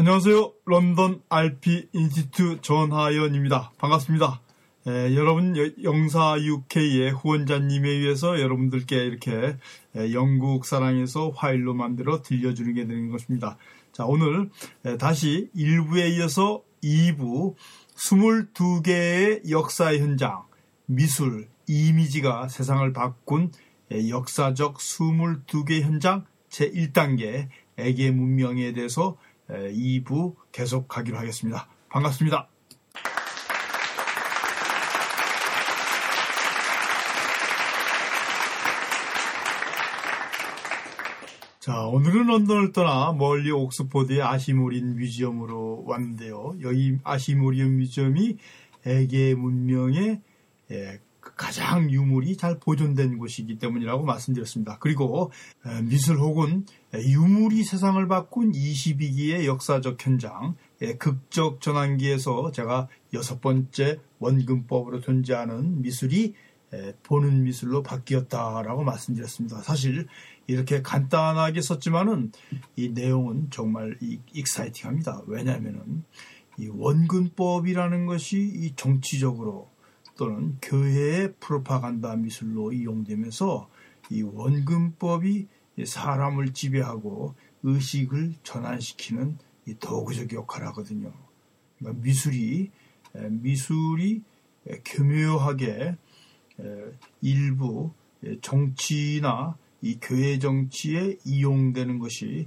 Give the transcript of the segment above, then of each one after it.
안녕하세요. 런던 RP 인스튜트 전하연입니다. 반갑습니다. 에, 여러분 영사 UK의 후원자님에 의해서 여러분들께 이렇게 에, 영국 사랑에서 화일로 만들어 들려주는 게 되는 것입니다. 자 오늘 에, 다시 1부에 이어서 2부 22개의 역사의 현장 미술 이미지가 세상을 바꾼 역사적 22개 현장 제1단계 애계 문명에 대해서 2부 계속하기로 하겠습니다. 반갑습니다. 자, 오늘은 런던을 떠나 멀리 옥스포드의 아시모리언 뮤지엄으로 왔는데요. 여기 아시모리언 뮤지엄이 에게 문명의 가장 유물이 잘 보존된 곳이기 때문이라고 말씀드렸습니다. 그리고 미술 혹은 유물이 세상을 바꾼 22기의 역사적 현장, 극적 전환기에서 제가 여섯 번째 원근법으로 존재하는 미술이 보는 미술로 바뀌었다라고 말씀드렸습니다. 사실 이렇게 간단하게 썼지만은 이 내용은 정말 익사이팅합니다. 왜냐하면은 이 원근법이라는 것이 이 정치적으로 또는 교회의 프로파간다 미술로 이용되면서 이 원근법이 사람을 지배하고 의식을 전환시키는 도구적 역할을 하거든요. 그러니까 미술이 미술이 교묘하게 일부 정치나 이 교회 정치에 이용되는 것이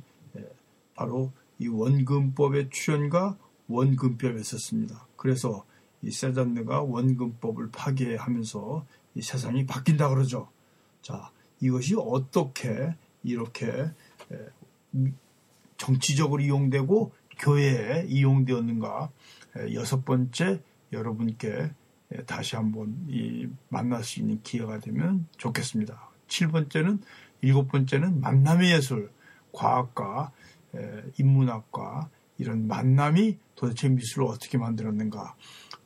바로 이 원근법의 출현과 원근법에 있었습니다. 그래서 이 세잔느가 원근법을 파괴하면서 이 세상이 바뀐다 그러죠. 자, 이것이 어떻게 이렇게 정치적으로 이용되고 교회에 이용되었는가 여섯 번째 여러분께 다시 한번 만날 수 있는 기회가 되면 좋겠습니다. 7번째는 일곱 번째는 만남의 예술, 과학과 인문학과 이런 만남이 도대체 미술을 어떻게 만들었는가.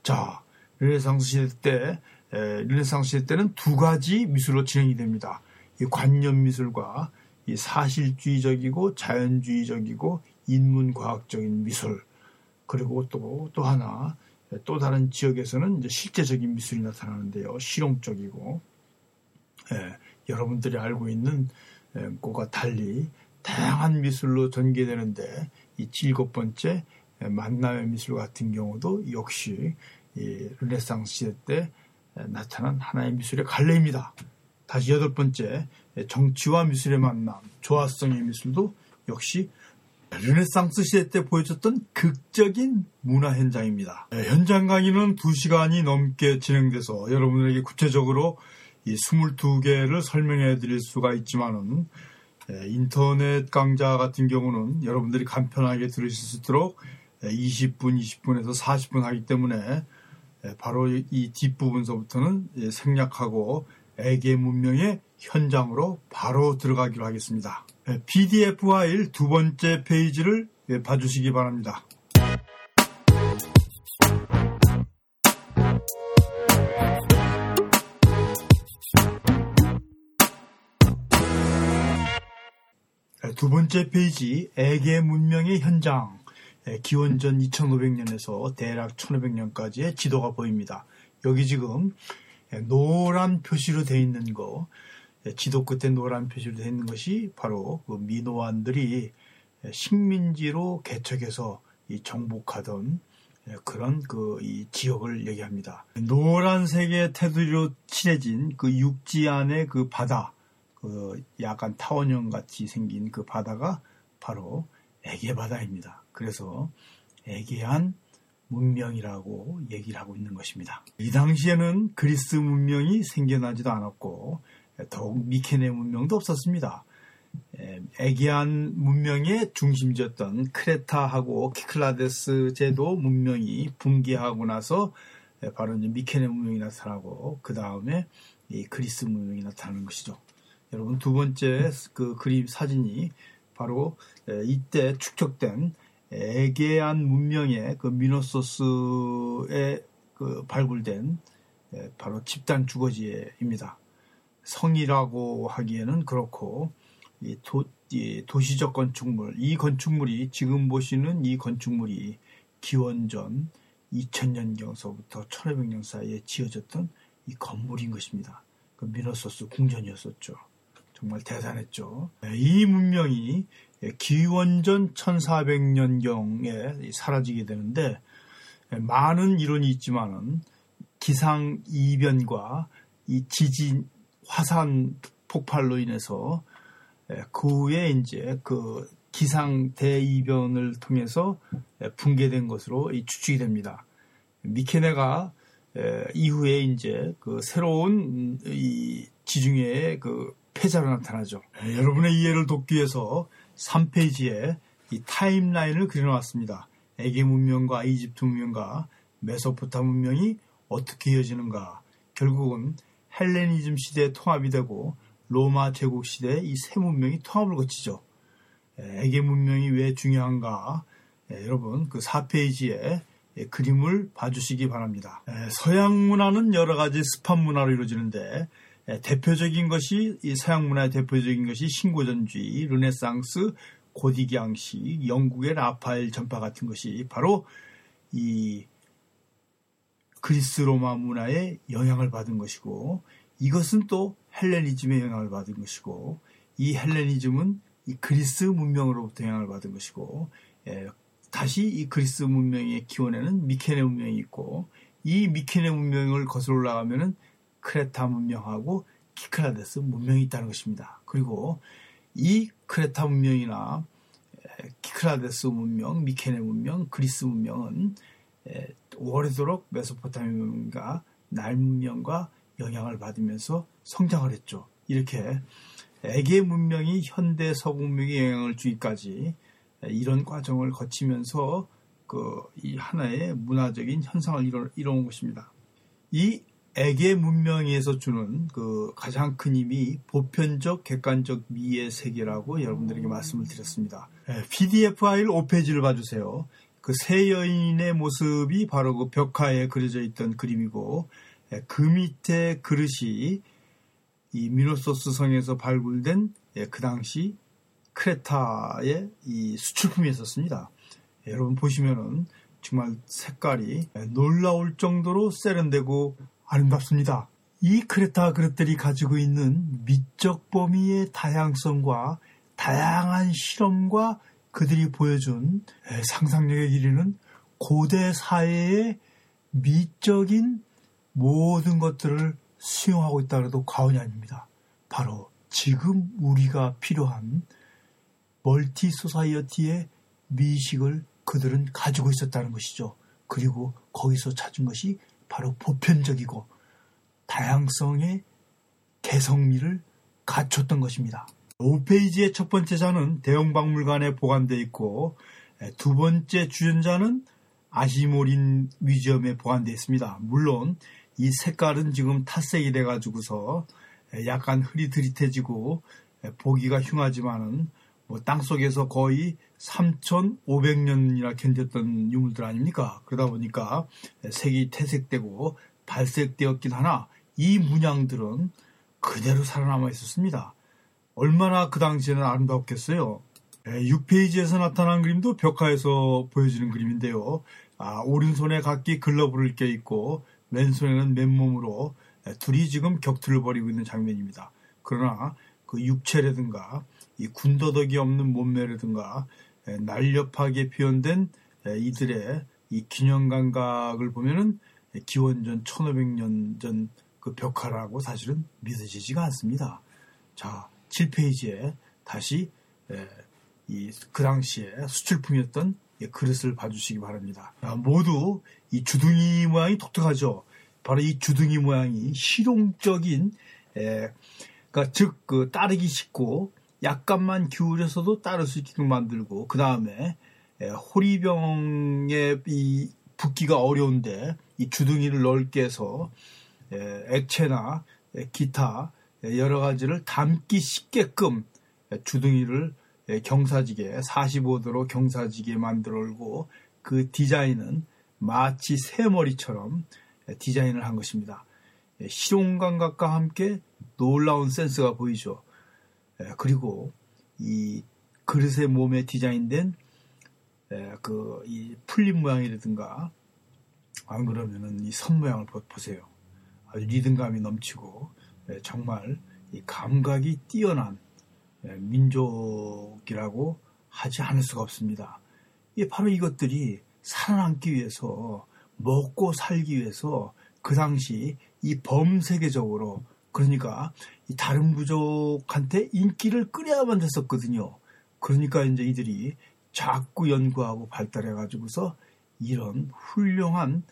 자, 르네상스 시대 때, 르네상스 시대 때는 두 가지 미술로 진행이 됩니다. 이 관념 미술과 이 사실주의적이고 자연주의적이고 인문과학적인 미술. 그리고 또, 또 하나, 또 다른 지역에서는 이제 실제적인 미술이 나타나는데요. 실용적이고, 예, 여러분들이 알고 있는 것과 달리 다양한 미술로 전개되는데 이 일곱 번째 만남의 미술 같은 경우도 역시 이 르네상스 시대 때 나타난 하나의 미술의 갈래입니다. 다시 여덟 번째 정치와 미술의 만남, 조화성의 미술도 역시 르네상스 시대 때 보여줬던 극적인 문화 현장입니다. 현장 강의는 2시간이 넘게 진행돼서 여러분에게 구체적으로 이 22개를 설명해 드릴 수가 있지만은 인터넷 강좌 같은 경우는 여러분들이 간편하게 들으실 수 있도록 20분, 20분에서 40분 하기 때문에 바로 이 뒷부분서부터는 생략하고 애계 문명의 현장으로 바로 들어가기로 하겠습니다. PDF 파일 두 번째 페이지를 봐주시기 바랍니다. 두 번째 페이지 애계 문명의 현장 기원전 2500년에서 대략 1500년까지의 지도가 보입니다. 여기 지금 노란 표시로 되어 있는 거 지도 끝에 노란 표시로 되어 있는 것이 바로 그 미노안들이 식민지로 개척해서 이 정복하던 그런 그 이 지역을 얘기합니다. 노란색의 테두리로 칠해진 그 육지 안의 그 바다, 그 약간 타원형 같이 생긴 그 바다가 바로 에게 바다입니다. 그래서 애기한 문명이라고 얘기를 하고 있는 것입니다. 이 당시에는 그리스 문명이 생겨나지도 않았고 더욱 미케네 문명도 없었습니다. 에게안 문명의 중심지였던 크레타하고 키클라데스 제도 문명이 붕괴하고 나서 바로 이제 미케네 문명이 나타나고 그 다음에 이 그리스 문명이 나타나는 것이죠. 여러분 두 번째 그 그림 사진이 바로 이때 축적된 에게안 문명의 그 미노소스에 그 발굴된 바로 집단 주거지입니다. 성이라고 하기에는 그렇고 이 도, 이 도시적 건축물, 이 건축물이 지금 보시는 이 건축물이 기원전 2000년경서부터 1500년 사이에 지어졌던 이 건물인 것입니다. 그 미노소스 궁전이었었죠. 정말 대단했죠. 네, 이 문명이 기원전 1400년경에 사라지게 되는데 많은 이론이 있지만은 기상 이변과 이 지진 화산 폭발로 인해서 그 후에 이제 그 기상 대이변을 통해서 붕괴된 것으로 추측이 됩니다. 미케네가 이후에 이제 그 새로운 이 지중해의 그 패자로 나타나죠. 여러분의 이해를 돕기 위해서 3페이지에 이 타임라인을 그려놨습니다. 에게 문명과 이집트 문명과 메소포타 문명이 어떻게 이어지는가. 결국은 헬레니즘 시대의 통합이 되고 로마 제국 시대의 이세 문명이 통합을 거치죠. 에게 문명이 왜 중요한가? 여러분 그 4페이지에 그림을 봐주시기 바랍니다. 서양 문화는 여러 가지 습한 문화로 이루어지는데 대표적인 것이 이 서양 문화의 대표적인 것이 신고전주의, 르네상스, 고딕 양식, 영국의 라파엘 전파 같은 것이 바로 이 그리스 로마 문화의 영향을 받은 것이고 이것은 또 헬레니즘의 영향을 받은 것이고 이 헬레니즘은 이 그리스 문명으로부터 영향을 받은 것이고 예, 다시 이 그리스 문명의 기원에는 미케네 문명이 있고 이 미케네 문명을 거슬러 올라가면은 크레타 문명하고 키클라데스 문명이 있다는 것입니다. 그리고 이 크레타 문명이나 키클라데스 문명, 미케네 문명, 그리스 문명은 오래도록 메소포타미아 문명과 나일 문명과 영향을 받으면서 성장을 했죠. 이렇게 에게 문명이 현대 서구 문명에 영향을 주기까지 이런 과정을 거치면서 그 이 하나의 문화적인 현상을 이뤄, 이뤄온 것입니다. 이 에게 문명에서 주는 그 가장 큰 힘이 보편적 객관적 미의 세계라고 여러분들에게 말씀을 드렸습니다. PDF 파일 5페이지를 봐주세요. 그 세 여인의 모습이 바로 그 벽화에 그려져 있던 그림이고 그 밑에 그릇이 이 미노소스 성에서 발굴된 그 당시 크레타의 이 수출품이었었습니다. 여러분 보시면은 정말 색깔이 놀라울 정도로 세련되고 아름답습니다. 이 크레타 그릇들이 가지고 있는 미적 범위의 다양성과 다양한 실험과 그들이 보여준 상상력의 길이는 고대 사회의 미적인 모든 것들을 수용하고 있다 해도 과언이 아닙니다. 바로 지금 우리가 필요한 멀티 소사이어티의 미식을 그들은 가지고 있었다는 것이죠. 그리고 거기서 찾은 것이 바로 보편적이고 다양성의 개성미를 갖췄던 것입니다. 5페이지의 첫 번째 자는 대형 박물관에 보관되어 있고 두 번째 주전자는 아시모린 뮤지엄에 보관되어 있습니다. 물론 이 색깔은 지금 탈색이 돼가지고서 약간 흐릿흐릿해지고 보기가 흉하지만은 뭐 땅속에서 거의 3,500년이나 견뎠던 유물들 아닙니까? 그러다 보니까 색이 퇴색되고 발색되었긴 하나 이 문양들은 그대로 살아남아 있었습니다. 얼마나 그 당시에는 아름다웠겠어요. 6페이지에서 나타난 그림도 벽화에서 보여지는 그림인데요. 아, 오른손에 각기 글러브를 껴있고 왼손에는 맨몸으로 둘이 지금 격투를 벌이고 있는 장면입니다. 그러나 그 육체라든가 이 군더더기 없는 몸매라든가 날렵하게 표현된 이들의 이 균형 감각을 보면은 기원전 1500년 전 그 벽화라고 사실은 믿어지지가 않습니다. 자, 7페이지에 다시 이 그 당시에 수출품이었던 그릇을 봐주시기 바랍니다. 모두 이 주둥이 모양이 독특하죠. 바로 이 주둥이 모양이 실용적인 에, 그러니까 즉 그 따르기 쉽고 약간만 기울여서도 따를 수 있게끔 만들고 그 다음에 호리병에 이 붓기가 어려운데 이 주둥이를 넓게 해서 액체나 기타 여러 가지를 담기 쉽게끔 주둥이를 경사지게 45도로 경사지게 만들고 그 디자인은 마치 새머리처럼 디자인을 한 것입니다. 실용 감각과 함께 놀라운 센스가 보이죠. 예, 그리고 이 그릇의 몸에 디자인된 그 이 풀림 모양이라든가 안 그러면은 이 선 모양을 보세요. 아주 리듬감이 넘치고 정말 이 감각이 뛰어난 민족이라고 하지 않을 수가 없습니다. 바로 이것들이 살아남기 위해서 먹고 살기 위해서 그 당시 이 범세계적으로 그러니까 이 다른 부족한테 인기를 끌어야만 됐었거든요. 그러니까 이제 이들이 자꾸 연구하고 발달해 가지고서 이런 훌륭한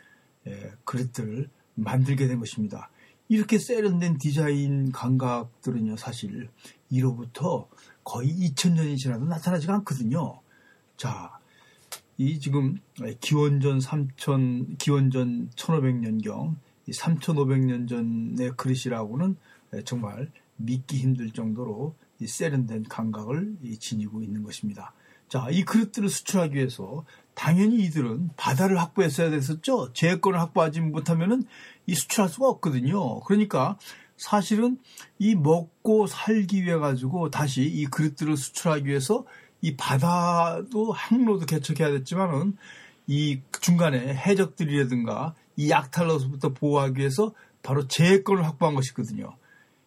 그릇들을 만들게 된 것입니다. 이렇게 세련된 디자인 감각들은요, 사실 이로부터 거의 2000년이 지나도 나타나지가 않거든요. 자, 이 지금 기원전 3000, 기원전 1500년경, 3500년 전의 그릇이라고는 정말 믿기 힘들 정도로 세련된 감각을 지니고 있는 것입니다. 자, 이 그릇들을 수출하기 위해서 당연히 이들은 바다를 확보했어야 됐었죠. 제해권을 확보하지 못하면은 이 수출할 수가 없거든요. 그러니까 사실은 이 먹고 살기 위해 가지고 다시 이 그릇들을 수출하기 위해서 이 바다도 항로도 개척해야 됐지만은 이 중간에 해적들이라든가 이 약탈로서부터 보호하기 위해서 바로 제해권을 확보한 것이거든요.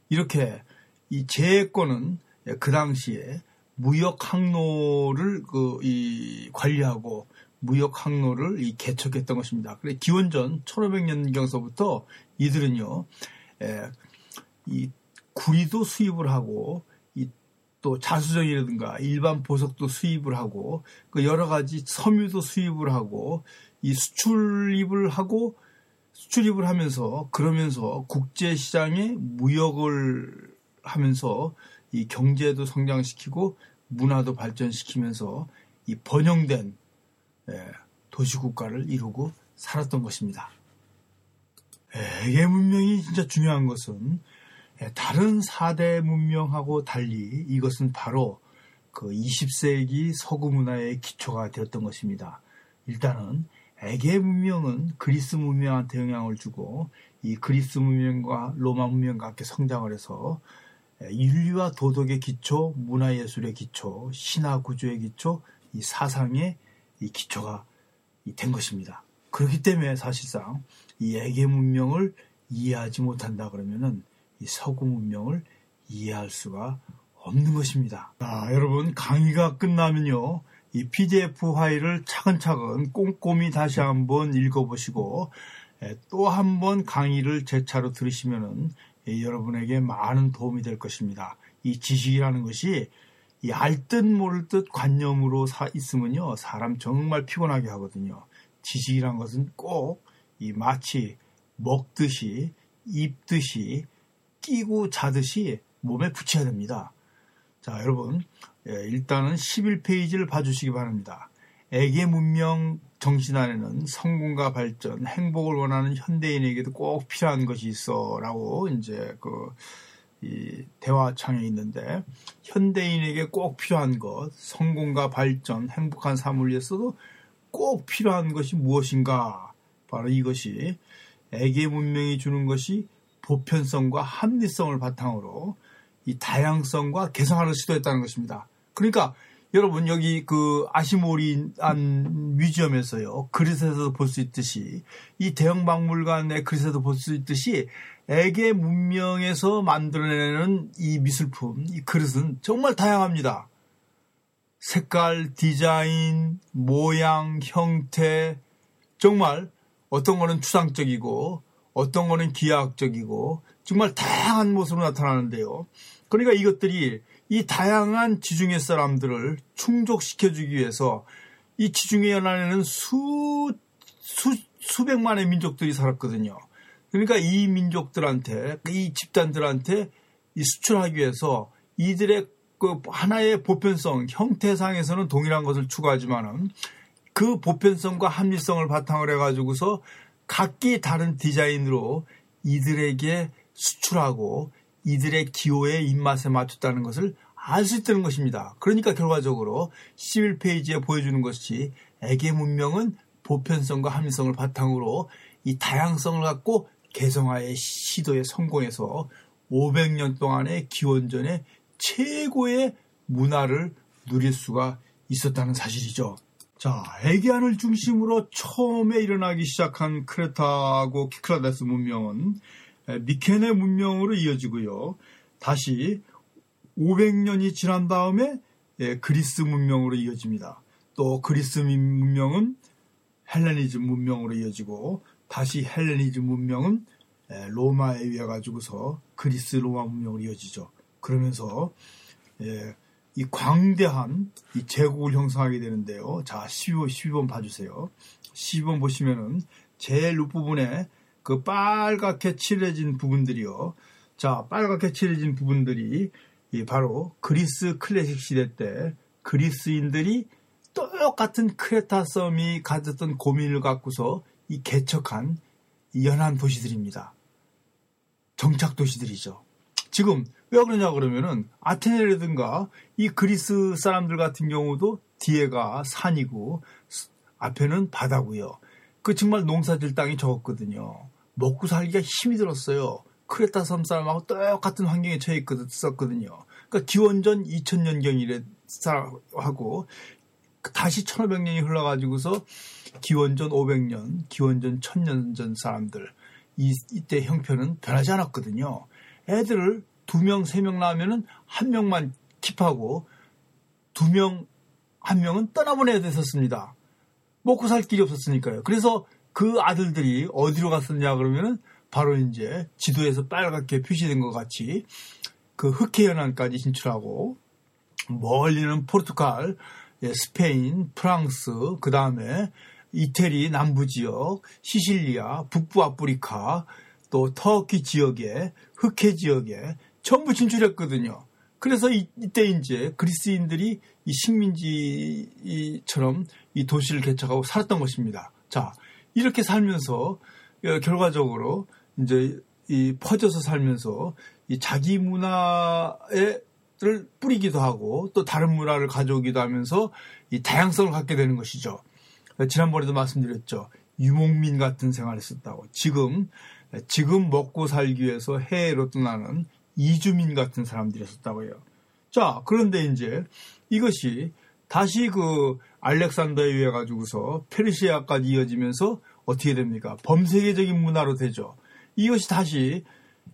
이렇게 이 제해권은 그 당시에 무역 항로를 그 이 관리하고 무역 항로를 이 개척했던 것입니다. 그래 기원전 1500년경서부터 이들은요, 에, 이 구리도 수입을 하고 또 자수정이라든가 일반 보석도 수입을 하고 그 여러 가지 섬유도 수입을 하고 이 수출입을 하고 수출입을 하면서 그러면서 국제 시장에 무역을 하면서 이 경제도 성장시키고 문화도 발전시키면서 이 번영된 예, 도시국가를 이루고 살았던 것입니다. 에게 문명이 진짜 중요한 것은 예, 다른 4대 문명하고 달리 이것은 바로 그 20세기 서구 문화의 기초가 되었던 것입니다. 일단은 에게 문명은 그리스 문명한테 영향을 주고 이 그리스 문명과 로마 문명과 함께 성장을 해서 예, 윤리와 도덕의 기초, 문화예술의 기초, 신화 구조의 기초, 이 사상의 이 기초가 된 것입니다. 그렇기 때문에 사실상 이 에게 문명을 이해하지 못한다 그러면은 이 서구 문명을 이해할 수가 없는 것입니다. 자, 여러분 강의가 끝나면요. 이 PDF 파일을 차근차근 꼼꼼히 다시 한번 읽어보시고 또 한 번 강의를 제 차로 들으시면은 여러분에게 많은 도움이 될 것입니다. 이 지식이라는 것이 이 알듯 모를 듯 관념으로 사 있으면요 사람 정말 피곤하게 하거든요. 지식이란 것은 꼭 이 마치 먹듯이 입듯이 끼고 자듯이 몸에 붙여야 됩니다. 자, 여러분, 예, 일단은 11페이지를 봐주시기 바랍니다. 애계 문명 정신 안에는 성공과 발전, 행복을 원하는 현대인에게도 꼭 필요한 것이 있어라고 이제 그 이 대화창에 있는데 현대인에게 꼭 필요한 것, 성공과 발전, 행복한 삶을 위해서도 꼭 필요한 것이 무엇인가? 바로 이것이 애계 문명이 주는 것이 보편성과 합리성을 바탕으로 이 다양성과 개성화를 시도했다는 것입니다. 그러니까 여러분 여기 그 아시모리안 뮤지엄에서요 그릇에서 볼 수 있듯이 이 대형 박물관의 그릇에서 볼 수 있듯이 애계 문명에서 만들어내는 이 미술품 이 그릇은 정말 다양합니다. 색깔, 디자인, 모양, 형태 정말 어떤 거는 추상적이고 어떤 거는 기하학적이고 정말 다양한 모습으로 나타나는데요. 그러니까 이것들이 이 다양한 지중해 사람들을 충족시켜주기 위해서 이 지중해 연안에는 수, 수, 수백만의 민족들이 살았거든요. 그러니까 이 민족들한테, 이 집단들한테 이 수출하기 위해서 이들의 그 하나의 보편성, 형태상에서는 동일한 것을 추구하지만은 그 보편성과 합리성을 바탕으로 해가지고서 각기 다른 디자인으로 이들에게 수출하고 이들의 기호의 입맛에 맞췄다는 것을 알 수 있다는 것입니다. 그러니까 결과적으로 11페이지에 보여주는 것이 애계 문명은 보편성과 합리성을 바탕으로 이 다양성을 갖고 개성화의 시도에 성공해서 500년 동안의 기원전의 최고의 문화를 누릴 수가 있었다는 사실이죠. 자, 에게안을 중심으로 처음에 일어나기 시작한 크레타하고 키클라데스 문명은 미케네 문명으로 이어지고요. 다시 500년이 지난 다음에 그리스 문명으로 이어집니다. 또 그리스 문명은 헬레니즘 문명으로 이어지고 다시 헬레니즘 문명은 로마에 의해 가지고서 그리스 로마 문명으로 이어지죠. 그러면서 이 광대한 이 제국을 형성하게 되는데요. 자, 12번, 12번 봐주세요. 12번 보시면은 제일 윗부분에 그 빨갛게 칠해진 부분들이요. 자, 빨갛게 칠해진 부분들이 바로 그리스 클래식 시대 때 그리스인들이 똑같은 크레타 섬이 가졌던 고민을 갖고서 이 개척한 연안 도시들입니다. 정착 도시들이죠. 지금 왜 그러냐 그러면은 아테네라든가 이 그리스 사람들 같은 경우도 뒤에가 산이고 앞에는 바다고요. 그 정말 농사질 땅이 적었거든요. 먹고 살기가 힘이 들었어요. 크레타 섬 사람하고 똑같은 환경에 처해 있었거든요. 그러니까 기원전 2000년경이래 하고 다시 1500년이 흘러가지고서 기원전 500년, 기원전 1000년 전 사람들 이, 이때 형편은 변하지 않았거든요. 애들을 두 명, 세명 낳으면은 한 명만 킵하고 두 명, 한 명은 떠나보내야 됐었습니다. 먹고 살 길이 없었으니까요. 그래서 그 아들들이 어디로 갔었냐 그러면은 바로 이제 지도에서 빨갛게 표시된 것 같이 그 흑해 연안까지 진출하고 멀리는 포르투갈, 예, 스페인, 프랑스, 그 다음에 이태리 남부 지역, 시실리아, 북부 아프리카, 또 터키 지역에 흑해 지역에 전부 진출했거든요. 그래서 이, 때 이제 그리스인들이 이 식민지처럼 이 도시를 개척하고 살았던 것입니다. 자, 이렇게 살면서 어, 결과적으로 이제 이 퍼져서 살면서 이 자기 문화를 뿌리기도 하고 또 다른 문화를 가져오기도 하면서 이 다양성을 갖게 되는 것이죠. 지난번에도 말씀드렸죠. 유목민 같은 생활을 했었다고. 지금 지금 먹고 살기 위해서 해외로 떠나는 이주민 같은 사람들이 있었다고요. 자, 그런데 이제 이것이 다시 그 알렉산더에 의해 가지고서 페르시아까지 이어지면서 어떻게 됩니까? 범세계적인 문화로 되죠. 이것이 다시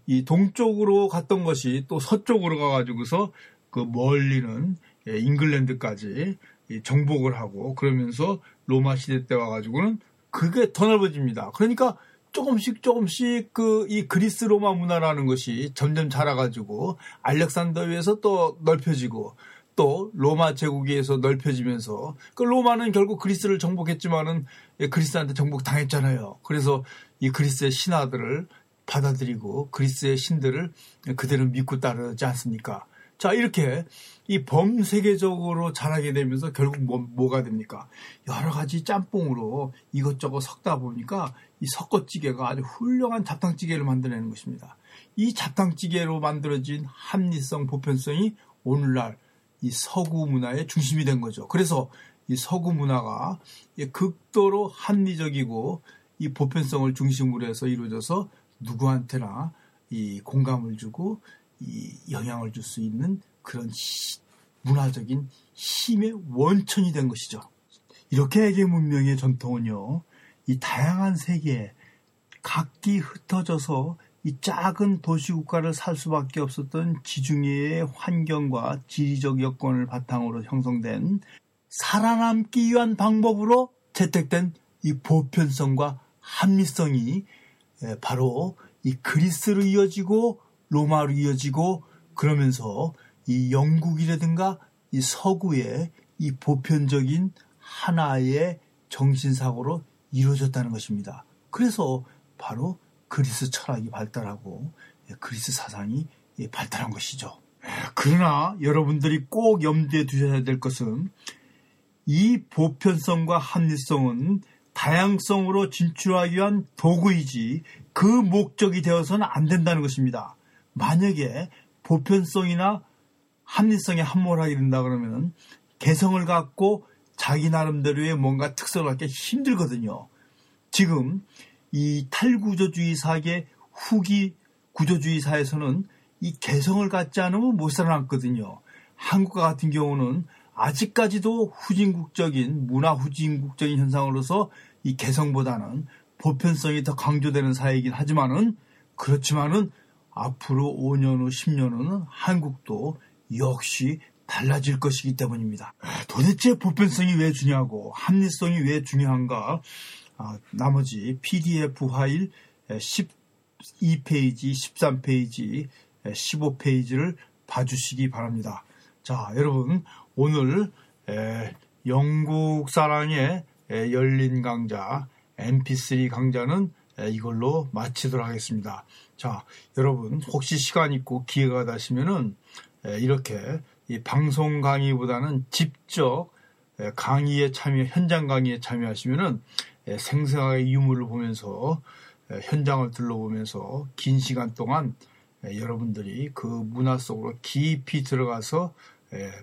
이 동쪽으로 갔던 것이 또 서쪽으로 가가지고서 그 멀리는 예, 잉글랜드까지 정복을 하고 그러면서 로마 시대 때 와가지고는 그게 더 넓어집니다. 그러니까 조금씩 조금씩 그 이 그리스 로마 문화라는 것이 점점 자라가지고 알렉산더에서 또 넓혀지고 또 로마 제국에서 넓혀지면서 그 로마는 결국 그리스를 정복했지만은 그리스한테 정복 당했잖아요. 그래서 이 그리스의 신하들을 받아들이고 그리스의 신들을 그대로 믿고 따르지 않습니까? 자, 이렇게 이 범세계적으로 자라게 되면서 결국 뭐, 뭐가 됩니까? 여러 가지 짬뽕으로 이것저것 섞다 보니까 이 섞어찌개가 아주 훌륭한 잡탕찌개를 만들어내는 것입니다. 이 잡탕찌개로 만들어진 합리성, 보편성이 오늘날 이 서구 문화의 중심이 된 거죠. 그래서 이 서구 문화가 극도로 합리적이고 이 보편성을 중심으로 해서 이루어져서 누구한테나 이 공감을 주고 이 영향을 줄 수 있는 그런 시, 문화적인 힘의 원천이 된 것이죠. 이렇게 세계 문명의 전통은요, 이 다양한 세계에 각기 흩어져서 이 작은 도시국가를 살 수밖에 없었던 지중해의 환경과 지리적 여건을 바탕으로 형성된 살아남기 위한 방법으로 채택된 이 보편성과 합리성이 바로 이 그리스로 이어지고 로마로 이어지고 그러면서 이 영국이라든가 이 서구의 이 보편적인 하나의 정신사고로 이루어졌다는 것입니다. 그래서 바로 그리스 철학이 발달하고 그리스 사상이 발달한 것이죠. 그러나 여러분들이 꼭 염두에 두셔야 될 것은 이 보편성과 합리성은 다양성으로 진출하기 위한 도구이지 그 목적이 되어서는 안 된다는 것입니다. 만약에 보편성이나 합리성에 함몰하게 된다 그러면 개성을 갖고 자기 나름대로의 뭔가 특성을 갖기 힘들거든요. 지금 이 탈구조주의 사계 후기 구조주의 사에서는 이 개성을 갖지 않으면 못 살아남거든요. 한국과 같은 경우는 아직까지도 후진국적인 문화 후진국적인 현상으로서 이 개성보다는 보편성이 더 강조되는 사회이긴 하지만은 그렇지만은 앞으로 5년 후 10년 후는 한국도 역시 달라질 것이기 때문입니다. 도대체 보편성이 왜 중요하고 합리성이 왜 중요한가? 아, 나머지 PDF 파일 12페이지, 13페이지, 15페이지를 봐주시기 바랍니다. 자, 여러분 오늘 영국 사랑의 열린 강좌 MP3 강좌는 이걸로 마치도록 하겠습니다. 자, 여러분 혹시 시간 있고 기회가 되시면은 이렇게 방송 강의보다는 직접 강의에 참여, 현장 강의에 참여하시면은 생생하게 유물을 보면서 현장을 둘러보면서 긴 시간 동안 여러분들이 그 문화 속으로 깊이 들어가서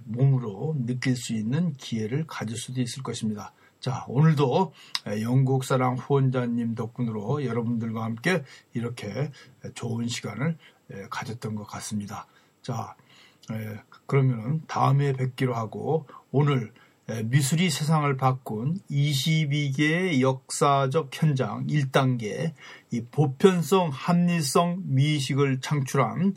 몸으로 느낄 수 있는 기회를 가질 수도 있을 것입니다. 자, 오늘도 영국 사랑 후원자님 덕분으로 여러분들과 함께 이렇게 좋은 시간을 가졌던 것 같습니다. 자, 그러면 다음에 뵙기로 하고 오늘 미술이 세상을 바꾼 22개의 역사적 현장 1단계 이 보편성 합리성 미식을 창출한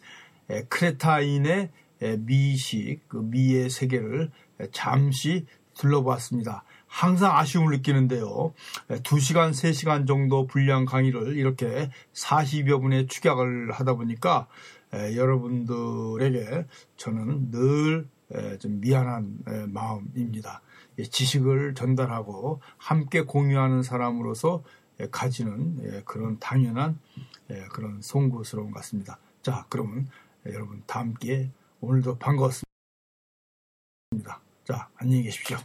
크레타인의 미식 그 미의 세계를 잠시 둘러보았습니다. 항상 아쉬움을 느끼는데요. 2시간, 3시간 정도 분량 강의를 이렇게 40여 분의 축약을 하다 보니까 여러분들에게 저는 늘 좀 미안한 마음입니다. 지식을 전달하고 함께 공유하는 사람으로서 가지는 그런 당연한 그런 송구스러운 것 같습니다. 자, 그러면 여러분 다음 기회 오늘도 반가웠습니다. 자, 안녕히 계십시오.